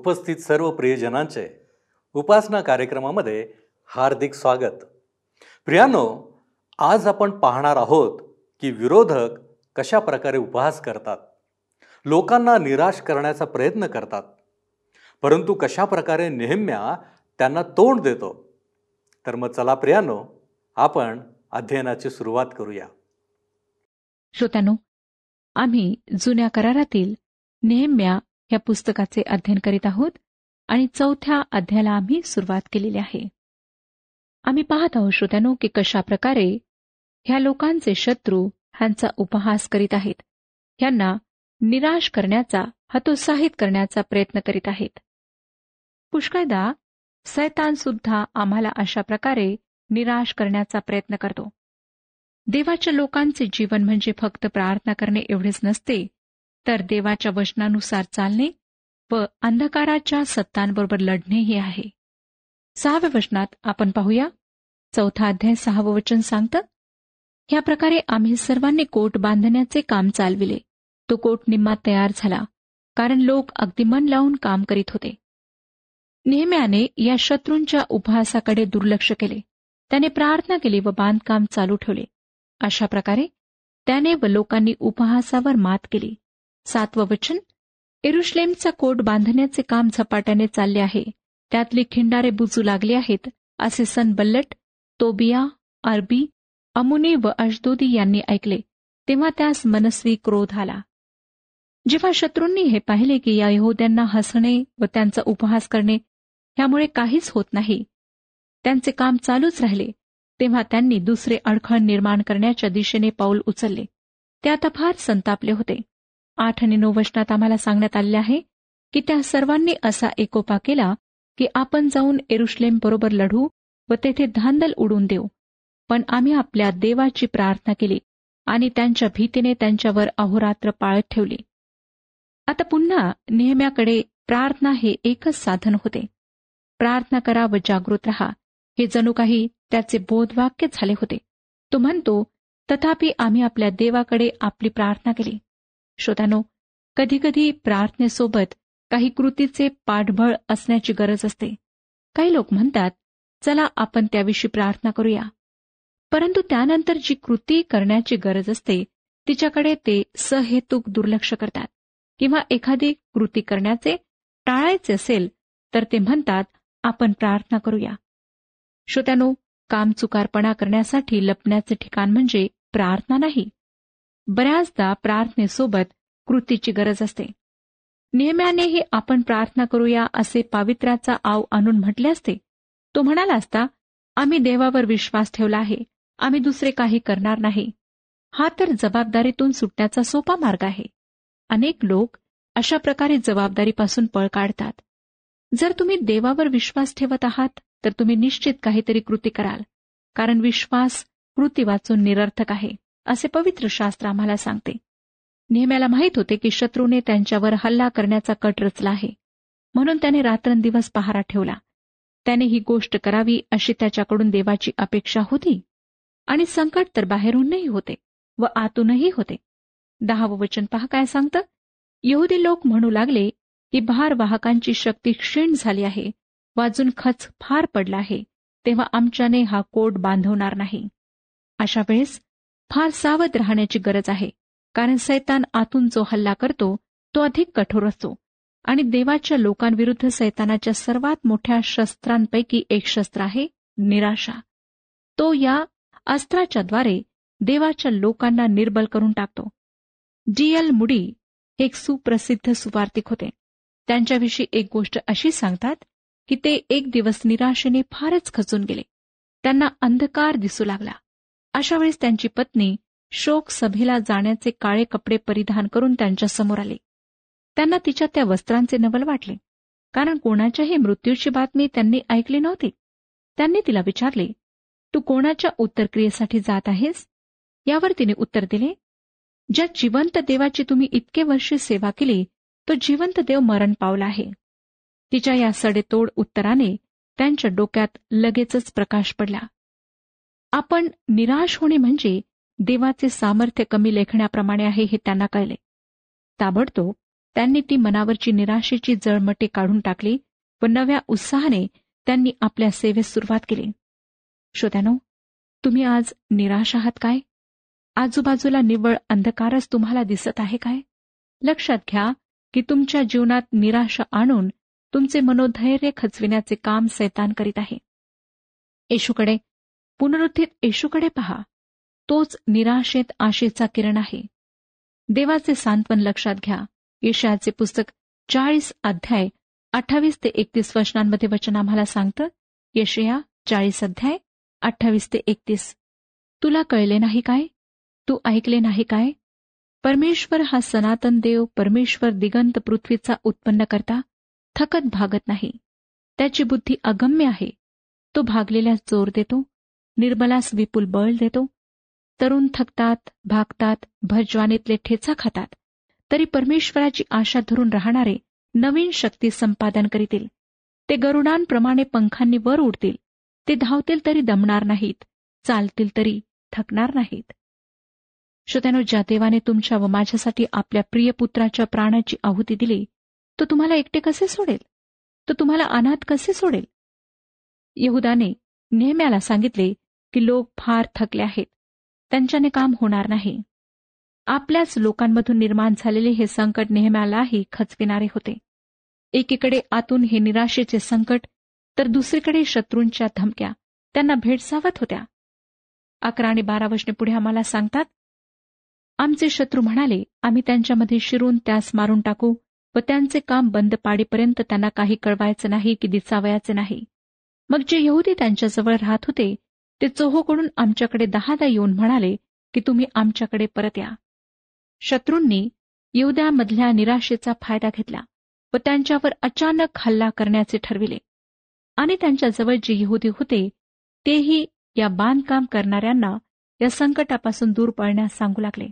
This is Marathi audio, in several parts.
उपस्थित सर्व प्रियजनांचे उपासना कार्यक्रमामध्ये हार्दिक स्वागत. प्रियानो आज आपण पाहणार आहोत की विरोधक कशा प्रकारे उपहास करतात लोकांना निराश करण्याचा प्रयत्न करतात परंतु कशा प्रकारे नेहम्या त्यांना तोंड देतो. तर मग चला प्रियानो आपण अध्ययनाची सुरुवात करूया. श्रोत्यानो आम्ही जुन्या करारातील नेहम्या या पुस्तकाचे अध्ययन करीत आहोत आणि चौथ्या अध्यायाला आम्ही सुरुवात केलेली आहे. आम्ही पाहत आहोत श्रोत्यानो की कशा प्रकारे ह्या लोकांचे शत्रू ह्यांचा उपहास करीत आहेत. ह्यांना निराश करण्याचा हतोत्साहित करण्याचा प्रयत्न करीत आहेत. पुष्कळदा सैतान सुद्धा आम्हाला अशा प्रकारे निराश करण्याचा प्रयत्न करतो. देवाच्या लोकांचे जीवन म्हणजे फक्त प्रार्थना करणे एवढेच नसते तर देवाच्या वचनानुसार चालणे व अंधकाराच्या सत्तांबरोबर लढणे हे आहे. सहाव्या वचनात आपण पाहूया. चौथा अध्याय सहावं वचन सांगतं ह्या प्रकारे आम्ही सर्वांनी कोट बांधण्याचे काम चालविले. तो कोट निम्मा तयार झाला कारण लोक अगदी मन लावून काम करीत होते. नेहम्याने या शत्रूंच्या उपहासाकडे दुर्लक्ष केले. त्याने प्रार्थना केली व बांधकाम चालू ठेवले. अशा प्रकारे त्याने व लोकांनी उपहासावर मात केली. सातवं वचन एरुश्लेमचा कोट बांधण्याचे काम झपाट्याने चालले आहे. त्यातली खिंडारे बुजू लागले आहेत असे सन बल्लट तोबिया अरबी अमुनी व अशदोदी यांनी ऐकले तेव्हा त्यास मनस्वी क्रोध आला. जेव्हा शत्रूंनी हे पाहिले की या यहोद्यांना हसणे व त्यांचा उपहास करणे ह्यामुळे काहीच होत नाही त्यांचे काम चालूच राहिले तेव्हा त्यांनी दुसरे अडखळ निर्माण करण्याच्या दिशेने पाऊल उचलले. ते आता फार संतापले होते. आठ आणि नऊ वचनात आम्हाला सांगण्यात आले आहे की त्या सर्वांनी असा एकोपा केला की आपण जाऊन एरुश्लेम बरोबर लढू व तेथे धांदल उडून देऊ. पण आम्ही आपल्या देवाची प्रार्थना केली आणि त्यांच्या भीतीने त्यांच्यावर अहोरात्र पाळत ठेवली. आता पुन्हा नेहम्याकडे प्रार्थना हे एकच साधन होते. प्रार्थना करा व जागृत रहा. हे जणू काही त्याचे बोधवाक्य झाले होते. तो म्हणतो तथापि आम्ही आपल्या देवाकडे आपली प्रार्थना केली. श्रोत्यानो कधीकधी प्रार्थनेसोबत काही कृतीचे पाठबळ असण्याची गरज असते. काही लोक म्हणतात चला आपण त्याविषयी प्रार्थना करूया. परंतु त्यानंतर जी कृती करण्याची गरज असते तिच्याकडे ते सहेतुक दुर्लक्ष करतात. किंवा एखादी कृती करण्याचे टाळायचे असेल तर ते म्हणतात आपण प्रार्थना करूया. श्रोत्यानो काम चुकारपणा करण्यासाठी लपण्याचे ठिकाण म्हणजे प्रार्थना नाही. बऱ्याचदा प्रार्थनेसोबत कृतीची गरज असते. नेहम्यानेही आपण प्रार्थना करूया असे पावित्र्याचा आव आणून म्हटले असते. तो म्हणाला असता आम्ही देवावर विश्वास ठेवला आहे. आम्ही दुसरे काही करणार नाही. हा तर जबाबदारीतून सुटण्याचा सोपा मार्ग आहे. अनेक लोक अशा प्रकारे जबाबदारीपासून पळ काढतात. जर तुम्ही देवावर विश्वास ठेवत आहात तर तुम्ही निश्चित काहीतरी कृती कराल कारण विश्वास कृती वाचून निरर्थक आहे. असे पवित्र शास्त्र आम्हाला सांगते. नेहम्याला माहीत होते की शत्रूने त्यांच्यावर हल्ला करण्याचा कट रचला आहे. म्हणून त्याने रात्रंदिवस पहारा ठेवला. त्याने ही गोष्ट करावी अशी त्याच्याकडून देवाची अपेक्षा होती. आणि संकट तर बाहेरूनही होते व आतूनही होते. दहावं वचन पहा काय सांगतं? यहुदी लोक म्हणू लागले की भार वाहकांची शक्ती क्षीण झाली आहे वाजून खच फार पडला आहे तेव्हा आमच्याने हा कोट बांधवणार नाही. अशा वेळेस फार सावध राहण्याची गरज आहे कारण सैतान आतून जो हल्ला करतो तो अधिक कठोर असतो. आणि देवाच्या लोकांविरुद्ध सैतानाच्या सर्वात मोठ्या शस्त्रांपैकी एक शस्त्र आहे निराशा. तो या अस्त्राच्याद्वारे देवाच्या लोकांना निर्बल करून टाकतो. डी एल मुडी हे एक सुप्रसिद्ध सुवार्तिक होते. त्यांच्याविषयी एक गोष्ट अशी सांगतात की ते एक दिवस निराशेने फारच खचून गेले. त्यांना अंधकार दिसू लागला. अशा वेळेस त्यांची पत्नी शोक सभेला जाण्याचे काळे कपडे परिधान करून त्यांच्यासमोर आले. त्यांना तिच्या त्या वस्त्रांचे नवल वाटले. कारण कोणाच्याही मृत्यूची बातमी त्यांनी ऐकली नव्हती. त्यांनी तिला विचारले तू कोणाच्या उत्तरक्रियेसाठी जात आहेस? यावर तिने उत्तर दिले ज्या जिवंत देवाची तुम्ही इतके वर्षे सेवा केली तो जिवंत देव मरण पावला आहे. तिच्या या सडेतोड उत्तराने त्यांच्या डोक्यात लगेचच प्रकाश पडला. आपण निराश होणे म्हणजे देवाचे सामर्थ्य कमी लेखण्याप्रमाणे आहे हे त्यांना कळले. ताबडतोब त्यांनी ती मनावरची निराशेची जळमटे काढून टाकली व नव्या उत्साहाने त्यांनी आपल्या सेवेस सुरुवात केली. श्रोत्यानो तुम्ही आज निराश आहात काय? आजूबाजूला निव्वळ अंधकारच तुम्हाला दिसत आहे काय? लक्षात घ्या की तुमच्या जीवनात निराशा आणून तुमचे मनोधैर्य खचविण्याचे काम सैतान करीत आहे. येशूकडे पुनरुत्थित येशूकडे पहा. तोच निराशेत आशेचा किरण आहे. देवाचे सांत्वन लक्षात घ्या. येशयाचे पुस्तक चाळीस अध्याय अठ्ठावीस ते एकतीस वचनांमध्ये वचन आम्हाला सांगतं. यशया चाळीस अध्याय अठ्ठावीस ते एकतीस. तुला कळले नाही काय? तू ऐकले नाही काय? परमेश्वर हा सनातन देव परमेश्वर दिगंत पृथ्वीचा उत्पन्न करता थकत भागत नाही. त्याची बुद्धी अगम्य आहे. तो भागलेल्यास जोर देतो. निर्मलास विपुल बळ देतो. तरुण थकतात भागतात भरज्वानीतले ठेचा खातात. तरी परमेश्वराची आशा धरून राहणारे नवीन शक्ती संपादन करीतील. ते गरुडांप्रमाणे पंखांनी वर उडतील. ते धावतील तरी दमणार नाहीत. चालतील तरी थकणार नाहीत. श्रोत्यानो ज्या देवाने तुमच्या व माझ्यासाठी आपल्या प्रिय पुत्राच्या प्राणाची आहुती दिली तो तुम्हाला एकटे कसे सोडेल? तो तुम्हाला अनाथ कसे सोडेल? यहुदाने नेहम्याला सांगितले की लोक फार थकले आहेत. त्यांच्याने काम होणार नाही. आपल्याच लोकांमधून निर्माण झालेले हे संकट नेहम्यालाही खचविणारे होते. एकीकडे आतून हे निराशेचे संकट तर दुसरीकडे शत्रूंच्या धमक्या त्यांना भेडसावत होत्या. अकरा आणि बारा वचने पुढे आम्हाला सांगतात आमचे शत्रू म्हणाले आम्ही त्यांच्यामध्ये शिरून त्यास मारून टाकू व त्यांचे काम बंद पाडीपर्यंत त्यांना काही कळवायचं नाही की दिसावयाचे नाही. मग जे यहुदी त्यांच्याजवळ राहत होते ते चोहोकडून आमच्याकडे दहादा येऊन म्हणाले की तुम्ही आमच्याकडे परत या. शत्रूंनी येऊद्यामधल्या निराशेचा फायदा घेतला व त्यांच्यावर अचानक हल्ला करण्याचे ठरविले. आणि त्यांच्याजवळ जे यहुदी होते तेही या बांधकाम करणाऱ्यांना या संकटापासून दूर पळण्यास सांगू लागले.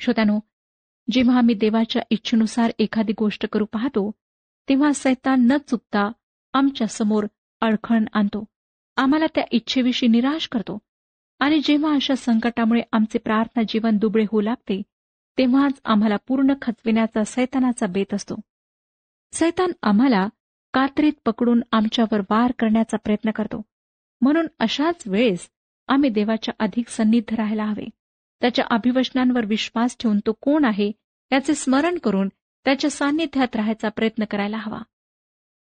श्रोत्यानो जेव्हा आम्ही देवाच्या इच्छेनुसार एखादी गोष्ट करू पाहतो तेव्हा सैतान न चुकता आमच्यासमोर अडखण आणतो. आम्हाला त्या इच्छेविषयी निराश करतो. आणि जेव्हा अशा संकटामुळे आमचे प्रार्थना जीवन दुबळे होऊ लागते तेव्हाच आम्हाला पूर्ण खचविण्याचा सैतानाचा बेत असतो. सैतान आम्हाला कात्रीत पकडून आमच्यावर वार करण्याचा प्रयत्न करतो. म्हणून अशाच वेळेस आम्ही देवाच्या अधिक सन्निध राहायला हवे. त्याच्या अभिवचनांवर विश्वास ठेवून तो कोण आहे याचे स्मरण करून त्याच्या सान्निध्यात राहायचा प्रयत्न करायला हवा.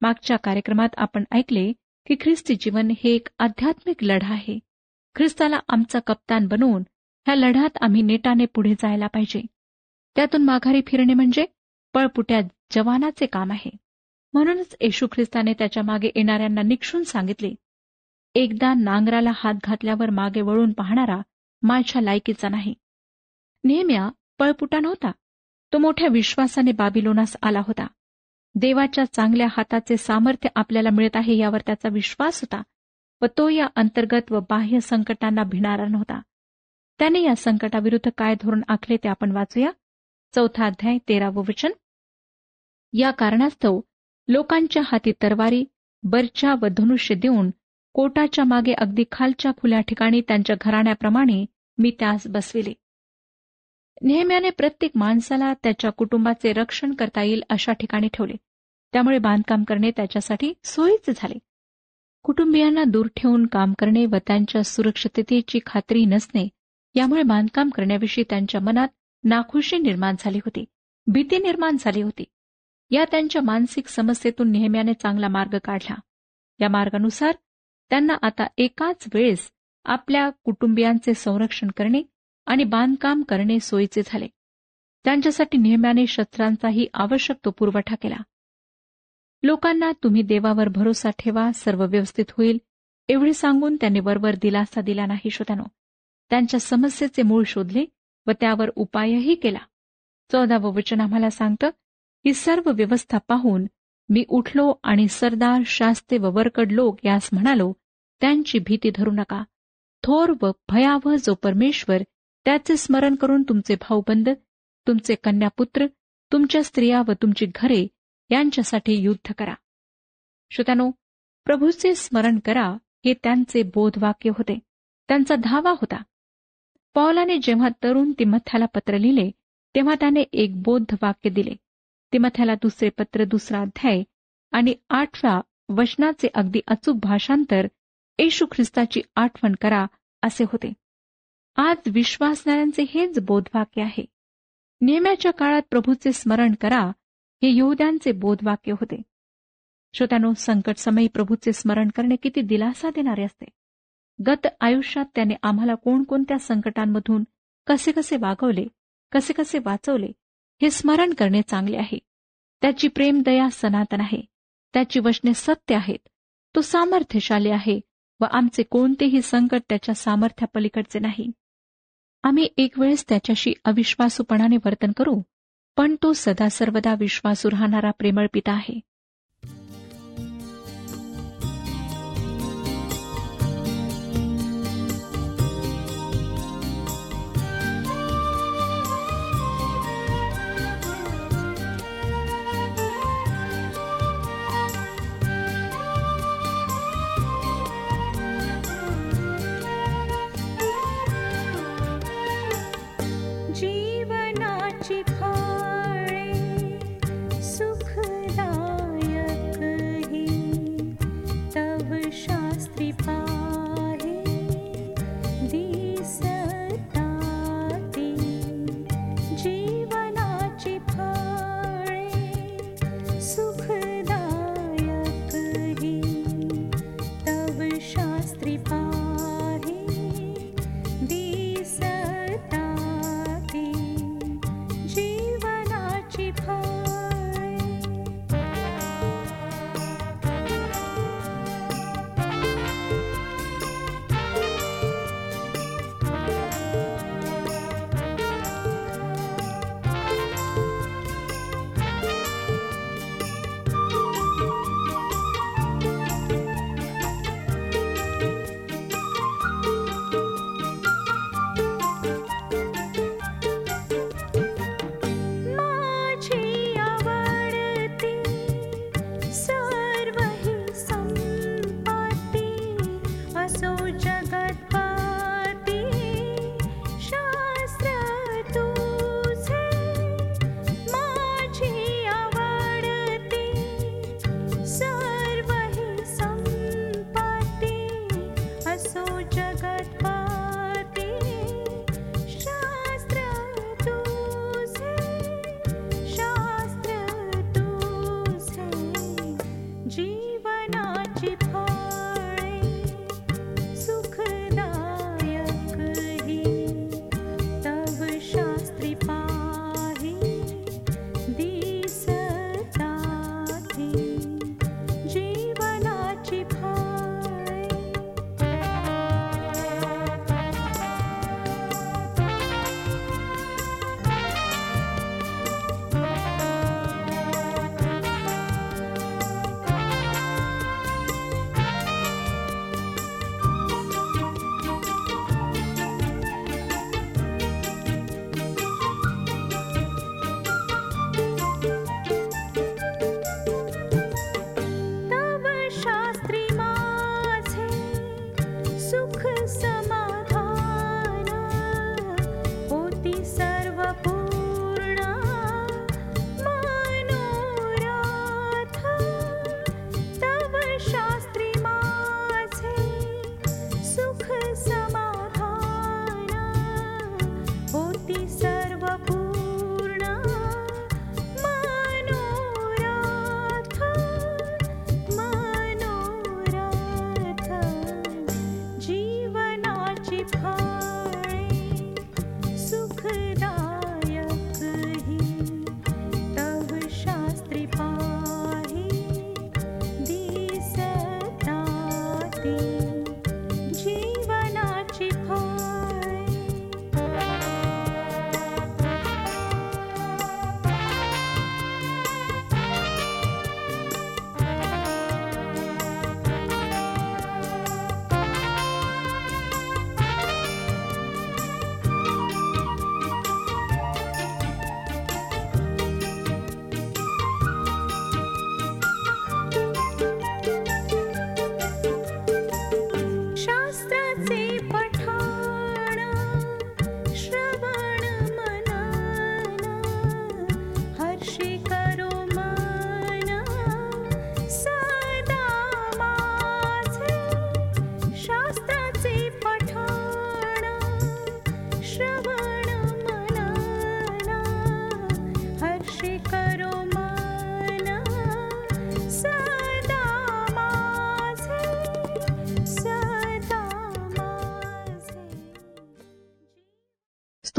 मागच्या कार्यक्रमात आपण ऐकले की ख्रिस्ती जीवन हे एक आध्यात्मिक लढा आहे. ख्रिस्ताला आमचा कप्तान बनवून ह्या लढ्यात आम्ही नेटाने पुढे जायला पाहिजे. त्यातून माघारी फिरणे म्हणजे पळपुट्या जवानाचे काम आहे. म्हणूनच येशू ख्रिस्ताने त्याच्यामागे येणाऱ्यांना निक्षून सांगितले एकदा नांगराला हात घातल्यावर मागे वळून पाहणारा माझ्या लायकीचा नाही. नेहम्या पळपुटा नव्हता. तो मोठ्या विश्वासाने बाबिलोनास आला होता. देवाच्या चांगल्या हाताचे सामर्थ्य आपल्याला मिळत आहे यावर त्याचा विश्वास होता व तो या अंतर्गत व बाह्य संकटांना भिणारा नव्हता. त्याने या संकटाविरुद्ध काय धोरण आखले ते आपण वाचूया. चौथा अध्याय तेरावं वचन. या कारणास्तव लोकांच्या हाती तरवारी बरच्या व धनुष्य देऊन कोटाच्या मागे अगदी खालच्या खुल्या ठिकाणी त्यांच्या घराण्याप्रमाणे मी त्यास बसविले. नेहम्याने प्रत्येक माणसाला त्याच्या कुटुंबाचे रक्षण करता येईल अशा ठिकाणी ठेवले. त्यामुळे बांधकाम करणे त्याच्यासाठी सोयीचे झाले. कुटुंबियांना दूर ठेवून काम करणे व त्यांच्या सुरक्षिततेची खात्री नसणे यामुळे बांधकाम करण्याविषयी त्यांच्या मनात नाखुशी निर्माण झाली होती. भीती निर्माण झाली होती. या त्यांच्या मानसिक समस्येतून नेहम्याने चांगला मार्ग काढला. या मार्गानुसार त्यांना आता एकाच वेळेस आपल्या कुटुंबियांचे संरक्षण करणे आणि बांधकाम करणे सोयीचे झाले. त्यांच्यासाठी नेहम्याने शस्त्रांचाही आवश्यक तो पुरवठा केला. लोकांना तुम्ही देवावर भरोसा ठेवा सर्व व्यवस्थित होईल एवढे सांगून त्यांनी वरवर दिलासा दिला नाही श्रोत्यानो. त्यांच्या समस्येचे मूळ शोधले व त्यावर उपायही केला. चौदावं वचन आम्हाला सांगतं ही सर्व व्यवस्था पाहून मी उठलो आणि सरदार शास्ते व वरकड लोक यास म्हणालो त्यांची भीती धरू नका. थोर व भयावह जो परमेश्वर त्याचे स्मरण करून तुमचे भाऊबंद तुमचे कन्यापुत्र तुमच्या स्त्रिया व तुमची घरे यांच्यासाठी युद्ध करा. श्रोत्यानो प्रभूचे स्मरण करा हे त्यांचे बोधवाक्य होते. त्यांचा धावा होता. पौलाने जेव्हा तरुण तिमथ्याला पत्र लिहिले तेव्हा त्याने एक बौद्ध वाक्य दिले. तिमथ्याला दुसरे पत्र दुसरा अध्याय आणि आठव्या वचनाचे अगदी अचूक भाषांतर येशू ख्रिस्ताची आठवण करा असे होते. आज विश्वासणाऱ्यांचे हेच बोधवाक्य आहे. नेहम्याच्या काळात प्रभूचे स्मरण करा हे यहुद्यांचे बोधवाक्य होते. श्रोत्यानो संकट समयी प्रभूचे स्मरण करणे किती दिलासा देणारे असते. गत आयुष्यात त्याने आम्हाला कोणकोणत्या संकटांमधून कसे कसे वागवले कसे कसे वाचवले हे स्मरण करणे चांगले आहे. त्याची प्रेमदया सनातन आहे. त्याची वचने सत्य आहेत. तो सामर्थ्यशाली आहे व आमचे कोणतेही संकट त्याच्या सामर्थ्यापलीकडचे नाही. आम्ही एक वेळेस त्याच्याशी अविश्वासूपणाने वर्तन करू पण तो सदा सर्वदा विश्वासू राहणारा प्रेमळ पिता आहे.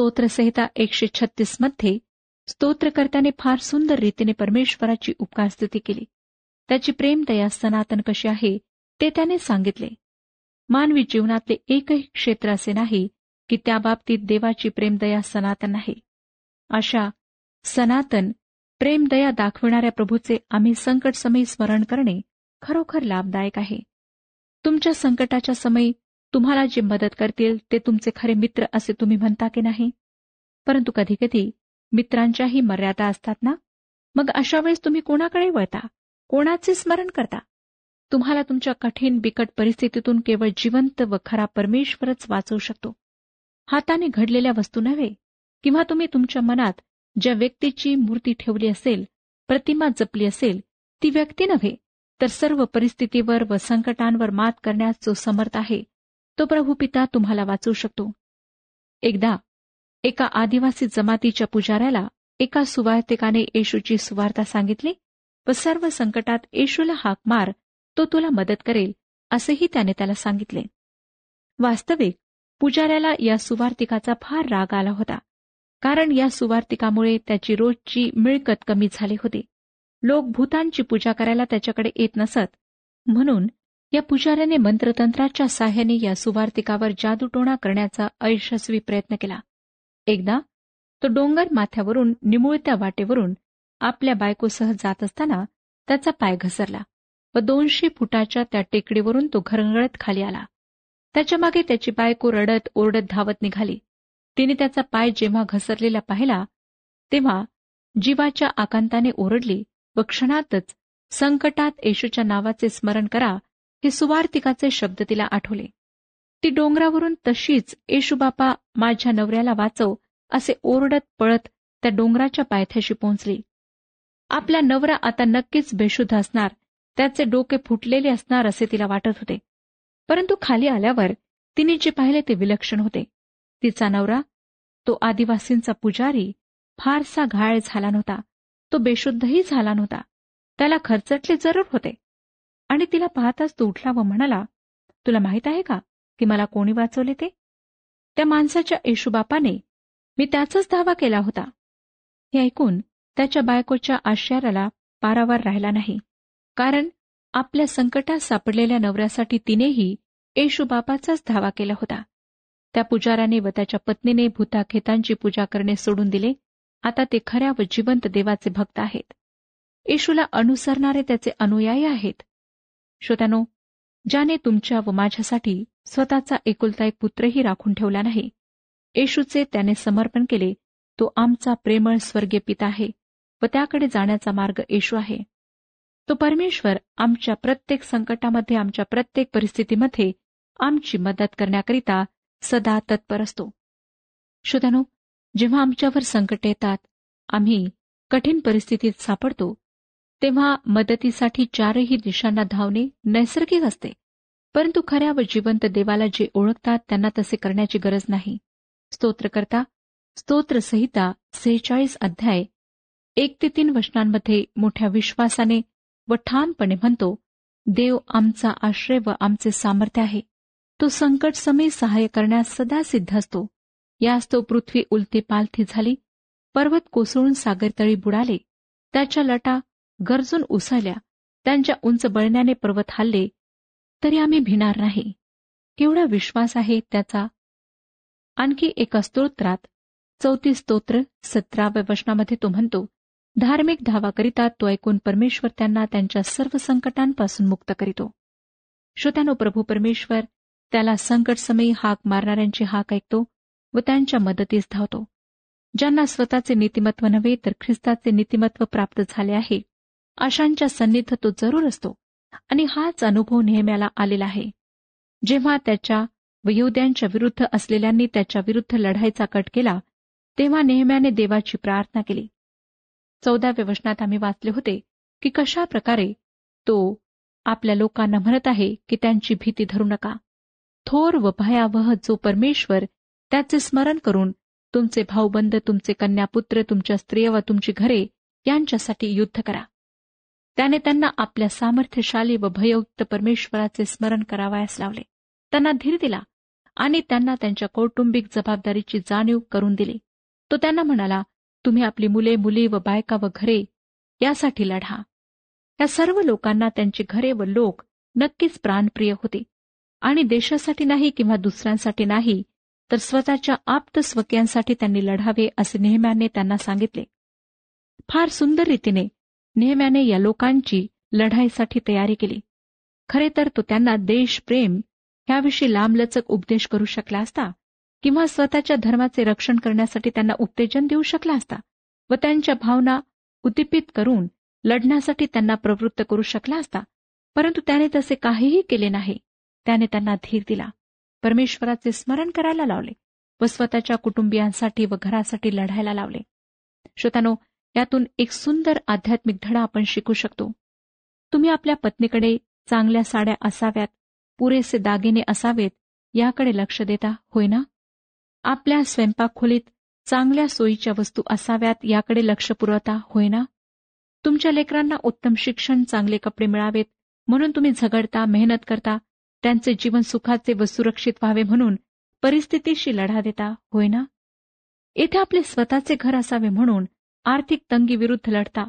स्तोत्रसहिता एकशे छत्तीसमध्ये स्तोत्रकर्त्याने फार सुंदर रीतीने परमेश्वराची उपकारस्तुती केली. त्याची प्रेमदया सनातन कशी आहे ते त्याने सांगितले. मानवी जीवनातले एकही क्षेत्र असे नाही की त्या बाबतीत देवाची प्रेमदया सनातन आहे. अशा सनातन प्रेमदया दाखविणाऱ्या प्रभूचे आम्ही संकट समयी स्मरण करणे खरोखर लाभदायक आहे. तुमच्या संकटाच्या समयी तुम्हाला जे मदत करतील ते तुमचे खरे मित्र असे तुम्ही म्हणता की नाही? परंतु कधीकधी मित्रांच्याही मर्यादा असतात ना? मग अशा वेळेस तुम्ही कोणाकडे वळता? कोणाचे स्मरण करता? तुम्हाला तुमच्या कठीण बिकट परिस्थितीतून केवळ जिवंत व खरा परमेश्वरच वाचवू शकतो. हाताने घडलेल्या वस्तू नव्हे किंवा तुम्ही तुमच्या मनात ज्या व्यक्तीची मूर्ती ठेवली असेल प्रतिमा जपली असेल ती व्यक्ती नव्हे तर सर्व परिस्थितीवर व संकटांवर मात करण्यास जो समर्थ आहे तो प्रभू पिता तुम्हाला वाचवू शकतो. एकदा एका आदिवासी जमातीच्या पुजाऱ्याला एका सुवार्तिकाने येशूची सुवार्ता सांगितली व सर्व संकटात येशूला हाक मार तो तुला मदत करेल असेही त्याने त्याला सांगितले. वास्तविक पुजाऱ्याला या सुवार्तिकाचा फार राग आला होता कारण या सुवार्तिकामुळे त्याची रोजची मिळकत कमी झाली होती. लोक भूतांची पूजा करायला त्याच्याकडे येत नसत म्हणून या पुजाऱ्याने मंत्रतंत्राच्या साह्याने या सुवार्तिकावर जादूटोणा करण्याचा अयशस्वी प्रयत्न केला. एकदा तो डोंगर माथ्यावरून निमुळत्या वाटेवरून आपल्या बायकोसह जात असताना त्याचा पाय घसरला व दोनशे फुटाच्या त्या टेकडीवरून तो घरंगळत खाली आला. त्याच्यामागे त्याची बायको रडत ओरडत धावत निघाली. तिने त्याचा पाय जेव्हा घसरलेला पाहिला तेव्हा जीवाच्या आकांताने ओरडली व क्षणातच संकटात येशूच्या नावाचे स्मरण करा हे सुवार्तिकाचे शब्द तिला आठवले. ती डोंगरावरून तशीच येशूबापा माझ्या नवऱ्याला वाचव असे ओरडत पळत त्या डोंगराच्या पायथ्याशी पोहोचली. आपला नवरा आता नक्कीच बेशुद्ध असणार त्याचे डोके फुटलेले असणार असे तिला वाटत होते. परंतु खाली आल्यावर तिने जे पाहिले ते विलक्षण होते. तिचा नवरा तो आदिवासींचा पुजारी फारसा घाळ झाला नव्हता. तो बेशुद्धही झाला नव्हता. त्याला खर्चटले जरूर होते. आणि तिला पाहताच तो उठला व म्हणाला तुला माहीत आहे का की मला कोणी वाचवले ते? त्या माणसाच्या येशूबापाने मी त्याचाच दावा केला होता. हे ऐकून त्याच्या बायकोच्या आश्चर्याला पारावार राहिला नाही. कारण आपल्या संकटात सापडलेल्या नवऱ्यासाठी तिनेही येशूबापाचाच धावा केला होता. त्या पुजाराने व त्याच्या पत्नीने भूताखेतांची पूजा करणे सोडून दिले. आता ते खऱ्या व जिवंत देवाचे भक्त आहेत. येशूला अनुसरणारे त्याचे अनुयायी आहेत. श्रोत्यानो ज्याने तुमच्या व माझ्यासाठी स्वतःचा एकुलता एक पुत्रही राखून ठेवला नाही येशूचे त्याने समर्पण केले तो आमचा प्रेमळ स्वर्गीय पिता आहे व त्याकडे जाण्याचा मार्ग येशू आहे. तो परमेश्वर आमच्या प्रत्येक संकटामध्ये आमच्या प्रत्येक परिस्थितीमध्ये आमची मदत करण्याकरिता सदा तत्पर असतो. श्रोत्यानो जेव्हा आमच्यावर संकट येतात आम्ही कठीण परिस्थितीत सापडतो तेव्हा मदतीसाठी चारही दिशांना धावणे नैसर्गिक असते. परंतु खऱ्या व जिवंत देवाला जे ओळखतात त्यांना तसे करण्याची गरज नाही. स्तोत्रकर्ता स्तोत्रसंहिता सेहेचाळीस अध्याय एक ते तीन वचनांमध्ये मोठ्या विश्वासाने व ठामपणे म्हणतो देव आमचा आश्रय व आमचे सामर्थ्य आहे. तो संकट समय सहाय्य करण्यास सदा सिद्ध असतो. यास तो पृथ्वी उलती पालथी झाली. पर्वत कोसळून सागरतळी बुडाले. त्याच्या लटा गरजून उसळल्या त्यांच्या उंच बळण्याने पर्वत हल्ले तरी आम्ही भिणार नाही. केवढा विश्वास आहे त्याचा? आणखी एका स्तोत्रात चौतीस स्तोत्र सतराव्या वचनामध्ये तो म्हणतो धार्मिक धावा करिता तो ऐकून परमेश्वर त्यांना त्यांच्या सर्व संकटांपासून मुक्त करीतो. श्रोत्यानो प्रभू परमेश्वर त्याला संकट समयी हाक मारणाऱ्यांची हाक ऐकतो व त्यांच्या मदतीस धावतो. ज्यांना स्वतःचे नीतिमत्व नव्हे तर ख्रिस्ताचे नीतिमत्व प्राप्त झाले आहे. अशांच्या सन्निध तो जरूर असतो. आणि हाच अनुभव नेहम्याला आलेला आहे. जेव्हा त्याच्या वयोद्यांच्या विरुद्ध असलेल्यांनी त्याच्या विरुद्ध लढाईचा कट केला तेव्हा नेहम्याने देवाची प्रार्थना केली. चौदाव्या वचनात आम्ही वाचले होते की कशा प्रकारे तो आपल्या लोकांना म्हणत आहे की त्यांची भीती धरू नका. थोर व भयावह जो परमेश्वर त्याचे स्मरण करून तुमचे भाऊबंद तुमचे कन्यापुत्र तुमच्या स्त्रिया व तुमची घरे यांच्यासाठी युद्ध करा. त्याने त्यांना आपल्या सामर्थ्यशाली व भययुक्त परमेश्वराचे स्मरण करावयास लावले. त्यांना धीर दिला आणि त्यांना त्यांच्या कौटुंबिक जबाबदारीची जाणीव करून दिली. तो त्यांना म्हणाला तुम्ही आपली मुले मुली व बायका व घरे यासाठी लढा. या सर्व लोकांना त्यांची घरे व लोक नक्कीच प्राणप्रिय होते. आणि देशासाठी नाही किंवा दुसऱ्यांसाठी नाही तर स्वतःच्या आप्त स्वकीयांसाठी त्यांनी लढावे असे नेहम्याने त्यांना सांगितले. फार सुंदर रीतीने नेहम्याने या लोकांची लढाईसाठी तयारी केली. खरे तर तो त्यांना देशप्रेम ह्याविषयी लांबलचक उपदेश करू शकला असता किंवा स्वतःच्या धर्माचे रक्षण करण्यासाठी त्यांना उत्तेजन देऊ शकला असता व त्यांच्या भावना उद्दीपित करून लढण्यासाठी त्यांना प्रवृत्त करू शकला असता परंतु त्याने तसे काहीही केले नाही. त्याने त्यांना धीर दिला. परमेश्वराचे स्मरण करायला लावले व स्वतःच्या कुटुंबियांसाठी व घरासाठी लढायला लावले. श्रोतानो यातून एक सुंदर आध्यात्मिक धडा आपण शिकू शकतो. तुम्ही आपल्या पत्नीकडे चांगल्या साड्या असाव्यात पुरेसे दागिने असावेत याकडे लक्ष देता होय ना? आपल्या स्वयंपाक खोलीत चांगल्या सोयीच्या वस्तू असाव्यात याकडे लक्ष पुरवता होय ना? तुमच्या लेकरांना उत्तम शिक्षण चांगले कपडे मिळावेत म्हणून तुम्ही झगडता मेहनत करता त्यांचे जीवन सुखाचे व सुरक्षित व्हावे म्हणून परिस्थितीशी लढा देता होय ना? येथे आपले स्वतःचे घर असावे म्हणून आर्थिक तंगीविरुद्ध लढता.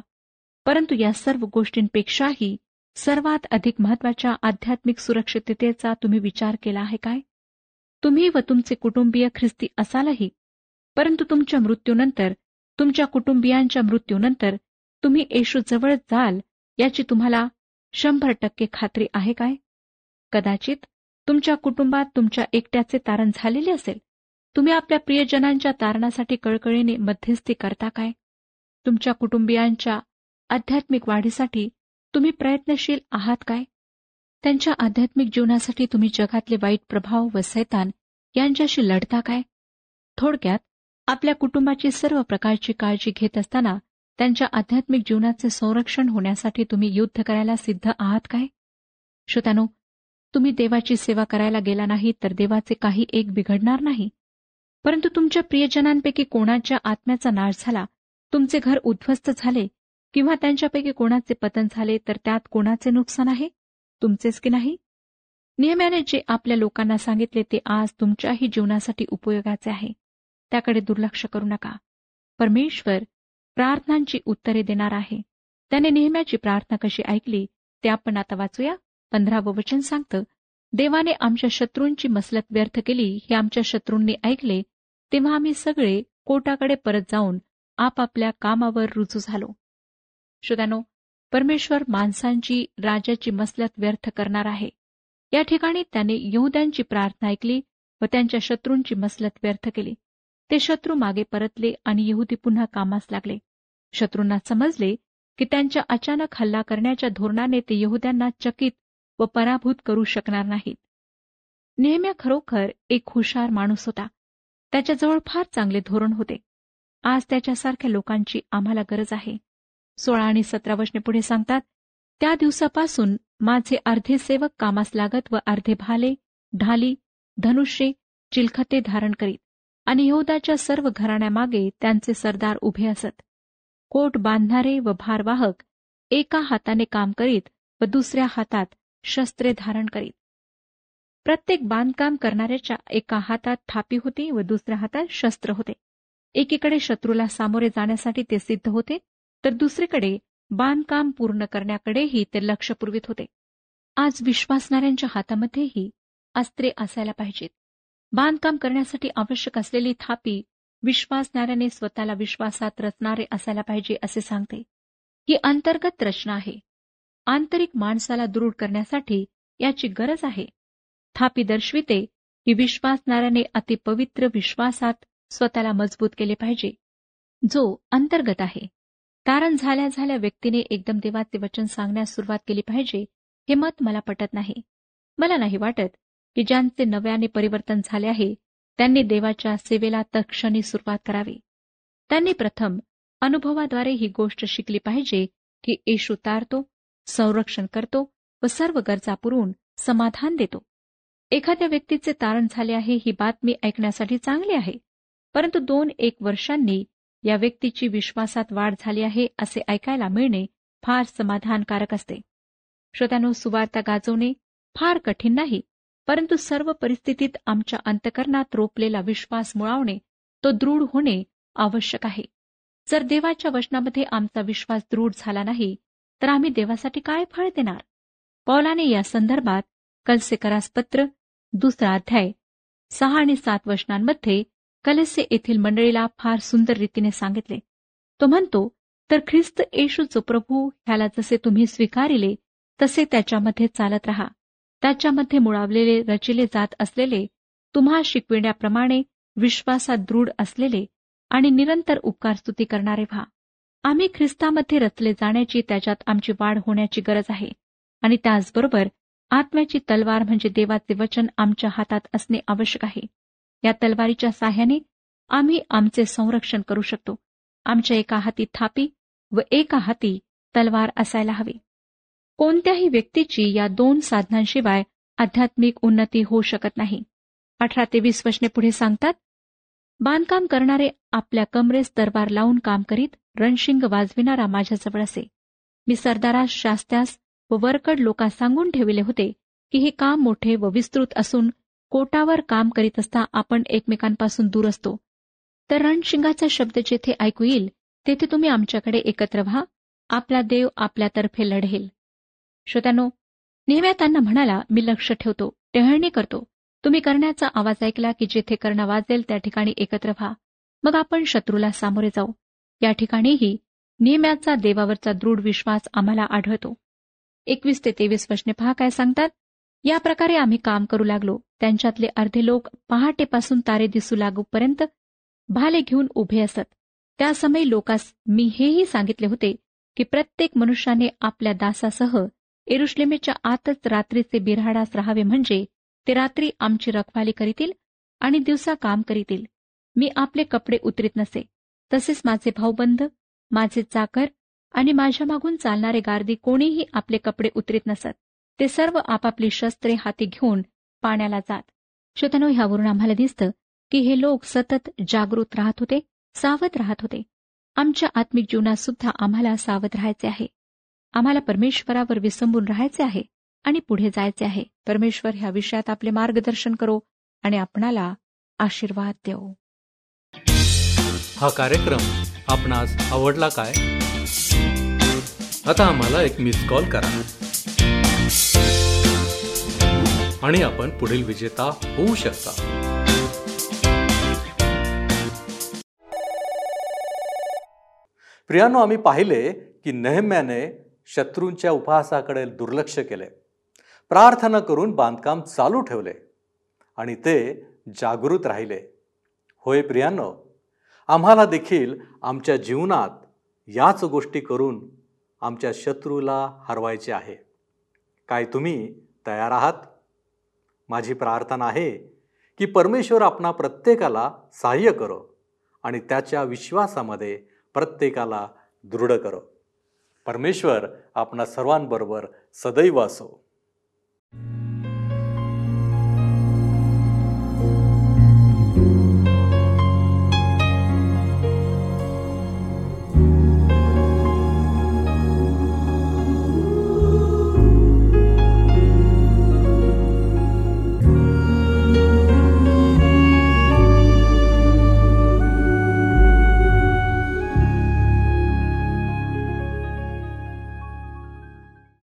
परंतु या सर्व गोष्टींपेक्षाही सर्वात अधिक महत्त्वाच्या आध्यात्मिक सुरक्षिततेचा तुम्ही विचार केला आहे काय? तुम्ही व तुमचे कुटुंबीय ख्रिस्ती असालही परंतु तुमच्या मृत्यूनंतर तुमच्या कुटुंबियांच्या मृत्यूनंतर तुम्ही येशू जवळ जाल याची तुम्हाला शंभर टक्के खात्री आहे काय? कदाचित तुमच्या कुटुंबात तुमच्या एकट्याचे तारण झालेले असेल. तुम्ही आपल्या प्रियजनांच्या तारणासाठी कळकळीने मध्यस्थी करता काय? तुमच्या कुटुंबियांच्या आध्यात्मिक वाढीसाठी तुम्ही प्रयत्नशील आहात काय? त्यांच्या आध्यात्मिक जीवनासाठी तुम्ही जगातले वाईट प्रभाव व सैतान यांच्याशी लढता काय? थोडक्यात आपल्या कुटुंबाची सर्व प्रकारची काळजी घेत असताना त्यांच्या आध्यात्मिक जीवनाचे संरक्षण होण्यासाठी तुम्ही युद्ध करायला सिद्ध आहात काय? श्रोत्यानो तुम्ही देवाची सेवा करायला गेला नाही तर देवाचे काही एक बिघडणार नाही. परंतु तुमच्या प्रियजनांपैकी कोणाच्या आत्म्याचा नाश झाला तुमचे घर उद्ध्वस्त झाले किंवा त्यांच्यापैकी कोणाचे पतन झाले तर त्यात कोणाचे नुकसान आहे? तुमचेच की नाही? नियमाने जे आपल्या लोकांना सांगितले ते आज तुमच्याही जीवनासाठी उपयोगाचे आहे. त्याकडे दुर्लक्ष करू नका. परमेश्वर प्रार्थनांची उत्तरे देणार आहे. त्याने नेहम्याची प्रार्थना कशी ऐकली ते आपण आता वाचूया. पंधरावं वचन सांगतं देवाने आमच्या शत्रूंची मसलत व्यर्थ केली हे आमच्या शत्रूंनी ऐकले तेव्हा आम्ही सगळे कोटाकडे परत जाऊन आपापल्या कामावर रुजू झालो. श्रोत्यानो परमेश्वर माणसांची राजाची मसलत व्यर्थ करणार आहे. या ठिकाणी त्याने यहुद्यांची प्रार्थना ऐकली व त्यांच्या शत्रूंची मसलत व्यर्थ केली. ते शत्रू मागे परतले आणि यहुदी पुन्हा कामास लागले. शत्रूंना समजले की त्यांच्या अचानक हल्ला करण्याच्या धोरणाने ते यहुद्यांना चकित व पराभूत करू शकणार नाहीत. नेहम्या खरोखर एक हुशार माणूस होता. त्याच्याजवळ फार चांगले धोरण होते. आज त्याच्यासारख्या लोकांची आम्हाला गरज आहे. सोळा आणि सतरा वचने पुढे सांगतात त्या दिवसापासून माझे अर्धे सेवक कामास लागत व अर्धे भाले ढाली धनुष्ये चिलखते धारण करीत आणि यहोदाच्या सर्व घराण्यामागे त्यांचे सरदार उभे असत. कोट बांधणारे व भारवाहक एका हाताने काम करीत व दुसऱ्या हातात शस्त्रे धारण करीत. प्रत्येक बांधकाम करणाऱ्याच्या एका हातात थापी होती व दुसऱ्या हातात शस्त्र होते. एकीकडे शत्रूला सामोरे जाण्यासाठी ते सिद्ध होते तर दुसरीकडे बांधकाम पूर्ण करण्याकडेही ते लक्ष पुरवित होते. आज विश्वासणाऱ्यांच्या हातामध्येही अस्त्रे असायला पाहिजेत. बांधकाम करण्यासाठी आवश्यक असलेली थापी विश्वासणाऱ्याने स्वतःला विश्वासात रचणारे असायला पाहिजे असे सांगते. ही अंतर्गत रचना आहे. आंतरिक माणसाला दृढ करण्यासाठी याची गरज आहे. थापी दर्शविते की विश्वासणाऱ्याने अतिपवित्र विश्वासात स्वतःला मजबूत केले पाहिजे. जो अंतर्गत आहे. तारण झाल्या झाल्या व्यक्तीने एकदम देवाचे वचन सांगण्यास सुरुवात केली पाहिजे हे मत मला पटत नाही. मला नाही वाटत की ज्यांचे नव्याने परिवर्तन झाले आहे त्यांनी देवाच्या सेवेला तक्षणी सुरुवात करावी. त्यांनी प्रथम अनुभवाद्वारे ही गोष्ट शिकली पाहिजे की येशू तारतो संरक्षण करतो व सर्व गरजा पुरवून समाधान देतो. एखाद्या व्यक्तीचे तारण झाले आहे ही बातमी ऐकण्यासाठी चांगली आहे. परंतु दोन एक वर्षांनी या व्यक्तीची विश्वासात वाढ झाली आहे असे ऐकायला मिळणे फार समाधानकारक असते. श्रोत्यानो सुवार्ता गाजवणे फार कठीण नाही परंतु सर्व परिस्थितीत आमच्या अंतकरणात रोपलेला विश्वास मुळावणे तो दृढ होणे आवश्यक आहे. जर देवाच्या वचनामध्ये आमचा विश्वास दृढ झाला नाही तर आम्ही देवासाठी काय फळ देणार? पौलाने या संदर्भात कलसेकरास पत्र दुसरा अध्याय सहा आणि सात वचनांमध्ये कलसे येथील मंडळीला फार सुंदर रीतीने सांगितले. तो म्हणतो तर ख्रिस्त येशूचं प्रभू ह्याला जसे तुम्ही स्वीकारिले तसे त्याच्यामध्ये चालत राहा. त्याच्यामध्ये मुळावलेले रचिले जात असलेले तुम्हा शिकविण्याप्रमाणे विश्वासात दृढ असलेले आणि निरंतर उपकार स्तुती करणारे व्हा. आम्ही ख्रिस्तामध्ये रचले जाण्याची त्याच्यात आमची वाढ होण्याची गरज आहे. आणि त्याचबरोबर आत्म्याची तलवार म्हणजे देवाचे वचन आमच्या हातात असणे आवश्यक आहे. या तलवारीच्या साह्याने आम्ही आमचे संरक्षण करू शकतो. आमच्या एका हाती थापी व एका हाती तलवार असायला हवी. कोणत्याही व्यक्तीची या दोन साधनांशिवाय आध्यात्मिक उन्नती होऊ शकत नाही. अठरा ते वीस वचने पुढे सांगतात बांधकाम करणारे आपल्या कमरेस दरबार लावून काम करीत रणशिंग वाजविणारा माझ्याजवळ असे. मी सरदारास शास्त्यास व वरकड लोकांस सांगून ठेविले होते की हे काम मोठे व विस्तृत असून कोटावर काम करीत असता आपण एकमेकांपासून दूर असतो. तर रणशिंगाचा शब्द जेथे ऐकू येईल तेथे तुम्ही आमच्याकडे एकत्र व्हा. आपला देव आपल्यातर्फे लढेल. श्रोत्यानो नेहम्या त्यांना म्हणाला मी लक्ष ठेवतो टेहळणी करतो. तुम्ही करण्याचा आवाज ऐकला की जेथे करणं वाजेल त्या ठिकाणी एकत्र व्हा. मग आपण शत्रूला सामोरे जाऊ. या ठिकाणीही नियम्याचा देवावरचा दृढ विश्वास आम्हाला आढळतो. एकवीस ते तेवीस वचने पहा काय सांगतात? या प्रकारे आम्ही काम करू लागलो. त्यांच्यातले अर्धे लोक पहाटेपासून तारे दिसू लागूपर्यंत भाले घेऊन उभे असत. त्यासमयी लोकास मी हेही सांगितले होते की प्रत्येक मनुष्याने आपल्या दासासह एरुश्लेमेच्या आतच रात्रीचे बिरहाडास राहावे म्हणजे ते रात्री आमची रखवाली करीतील आणि दिवसा काम करीतील. मी आपले कपडे उतरीत नसे. तसेच माझे भाऊबंध माझे चाकर आणि माझ्या मागून चालणारे गार्दी कोणीही आपले कपडे उतरीत नसत. ते सर्व आपापली शस्त्रे हाती घेऊन पाण्याला जात. श्रोतनो ह्यावरून आम्हाला दिसतं की हे लोक सतत जागृत राहत होते सावध राहत होते. आमच्या आत्मिक जीवनात सुद्धा आम्हाला सावध राहायचे आहे. आम्हाला परमेश्वरावर विसंबून राहायचे आहे आणि पुढे जायचे आहे. परमेश्वर ह्या विषयात आपले मार्गदर्शन करो आणि आपणाला आशीर्वाद देऊ हा कार्यक्रम आपणास आवडला काय? आता आम्हाला एक मिस कॉल करा. आणि आपण पुढील विजेता होऊ शकता. प्रियानो आम्ही पाहिले की नेहम्याने शत्रूंच्या उपहासाकडे दुर्लक्ष केले. प्रार्थना करून बांधकाम चालू ठेवले आणि ते जागृत राहिले. होय प्रियानो आम्हाला देखील आमच्या जीवनात याच गोष्टी करून आमच्या शत्रूला हरवायचे आहे. काय तुम्ही तयार आहात? माझी प्रार्थना आहे की परमेश्वर आपणा प्रत्येकाला सहाय्य करो आणि त्याच्या विश्वासामध्ये प्रत्येकाला दृढ करो. परमेश्वर आपणा सर्वांबरोबर सदैव असो.